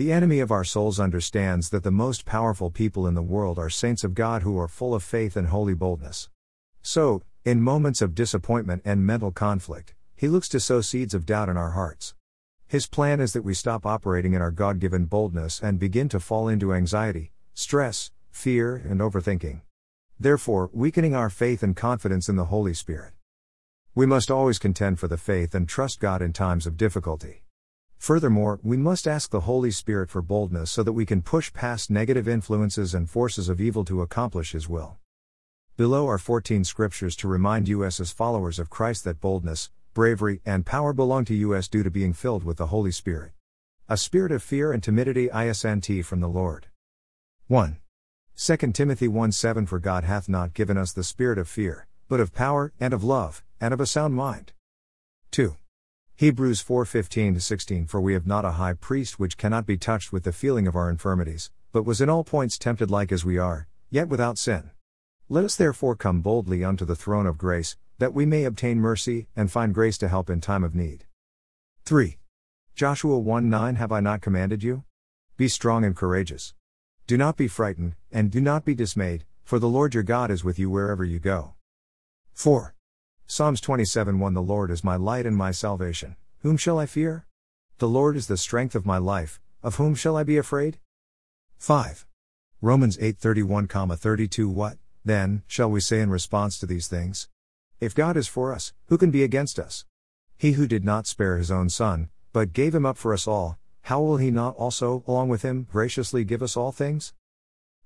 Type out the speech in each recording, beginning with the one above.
The enemy of our souls understands that the most powerful people in the world are saints of God who are full of faith and holy boldness. So, in moments of disappointment and mental conflict, he looks to sow seeds of doubt in our hearts. His plan is that we stop operating in our God given boldness and begin to fall into anxiety, stress, fear, and overthinking. Therefore, weakening our faith and confidence in the Holy Spirit. We must always contend for the faith and trust God in times of difficulty. Furthermore, we must ask the Holy Spirit for boldness so that we can push past negative influences and forces of evil to accomplish His will. Below are 14 scriptures to remind us as followers of Christ that boldness, bravery, and power belong to us due to being filled with the Holy Spirit. A spirit of fear and timidity isn't from the Lord. 1. 2 Timothy 1 7 For God hath not given us the spirit of fear, but of power, and of love, and of a sound mind. 2. Hebrews 4:15 16 For we have not a high priest which cannot be touched with the feeling of our infirmities, but was in all points tempted like as we are, yet without sin. Let us therefore come boldly unto the throne of grace, that we may obtain mercy and find grace to help in time of need. 3. Joshua 1 9 Have I not commanded you? Be strong and courageous. Do not be frightened, and do not be dismayed, for the Lord your God is with you wherever you go. 4. Psalms 27 1 The Lord is my light and my salvation. Whom shall I fear? The Lord is the strength of my life, of whom shall I be afraid? 5. Romans 8:31, 32 What, then, shall we say in response to these things? If God is for us, who can be against us? He who did not spare his own son, but gave him up for us all, how will he not also, along with him, graciously give us all things?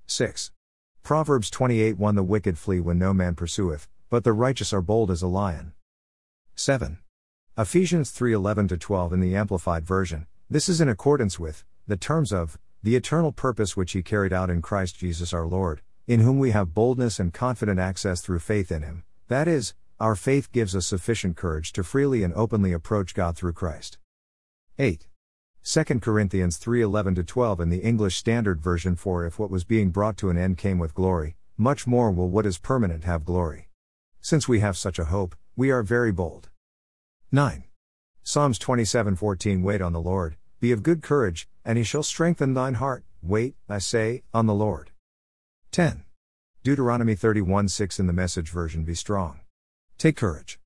6. Proverbs 28 1 The wicked flee when no man pursueth, but the righteous are bold as a lion. 7. Ephesians 3:11 12 in the amplified version. This is in accordance with the terms of the eternal purpose which he carried out in Christ Jesus our Lord, in whom we have boldness and confident access through faith in him. That is, our faith gives us sufficient courage to freely and openly approach God through Christ. 8. 2 Corinthians 3:11 12 in the English Standard Version for if what was being brought to an end came with glory, much more will what is permanent have glory. Since we have such a hope, we are very bold. 9. Psalms 27:14 Wait on the Lord, be of good courage, and he shall strengthen thine heart. Wait, I say, on the Lord. 10. Deuteronomy 31:6 in the message version Be strong. Take courage.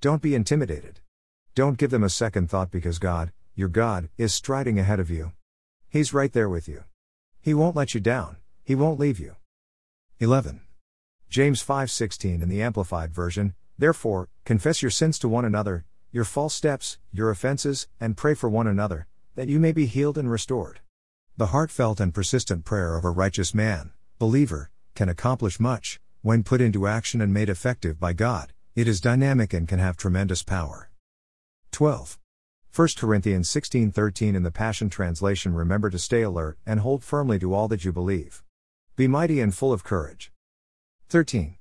Don't be intimidated. Don't give them a second thought because God, your God, is striding ahead of you. He's right there with you. He won't let you down, He won't leave you. 11. James 5:16 in the amplified version, therefore, confess your sins to one another, your false steps, your offenses, and pray for one another, that you may be healed and restored. The heartfelt and persistent prayer of a righteous man, believer, can accomplish much when put into action and made effective by God. It is dynamic and can have tremendous power. 12. 1 Corinthians 16:13 in the Passion Translation Remember to stay alert and hold firmly to all that you believe. Be mighty and full of courage. 13.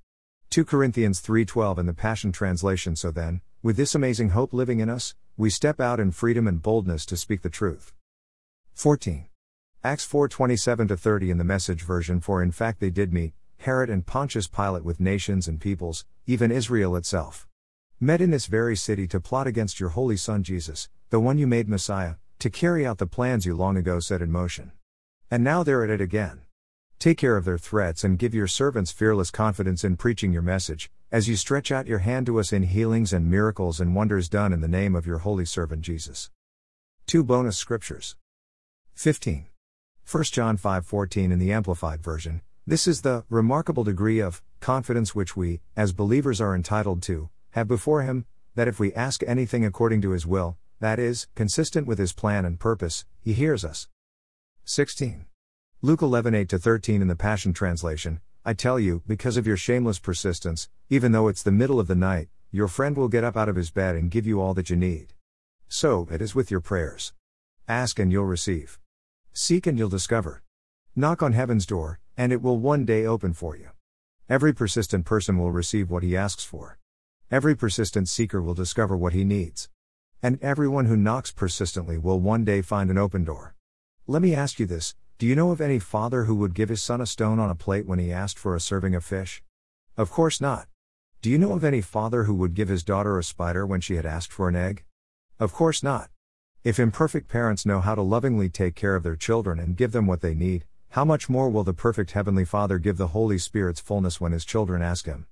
2 Corinthians 3:12 in the Passion Translation So then, with this amazing hope living in us, we step out in freedom and boldness to speak the truth. 14. Acts 4:27 to 30 in the Message version for in fact they did meet Herod and Pontius Pilate with nations and peoples, even Israel itself. Met in this very city to plot against your holy son Jesus, the one you made Messiah, to carry out the plans you long ago set in motion. And now they're at it again. Take care of their threats and give your servants fearless confidence in preaching your message, as you stretch out your hand to us in healings and miracles and wonders done in the name of your holy servant Jesus. Two bonus scriptures. 15. 1 John 5:14 in the amplified version. This is the remarkable degree of confidence which we, as believers are entitled to, have before him, that if we ask anything according to his will, that is, consistent with his plan and purpose, he hears us. 16. Luke 11 8 13 in the Passion Translation, I tell you, because of your shameless persistence, even though it's the middle of the night, your friend will get up out of his bed and give you all that you need. So, it is with your prayers. Ask and you'll receive. Seek and you'll discover. Knock on heaven's door, and it will one day open for you. Every persistent person will receive what he asks for. Every persistent seeker will discover what he needs. And everyone who knocks persistently will one day find an open door. Let me ask you this do you know of any father who would give his son a stone on a plate when he asked for a serving of fish? Of course not. Do you know of any father who would give his daughter a spider when she had asked for an egg? Of course not. If imperfect parents know how to lovingly take care of their children and give them what they need, how much more will the perfect Heavenly Father give the Holy Spirit's fullness when His children ask Him?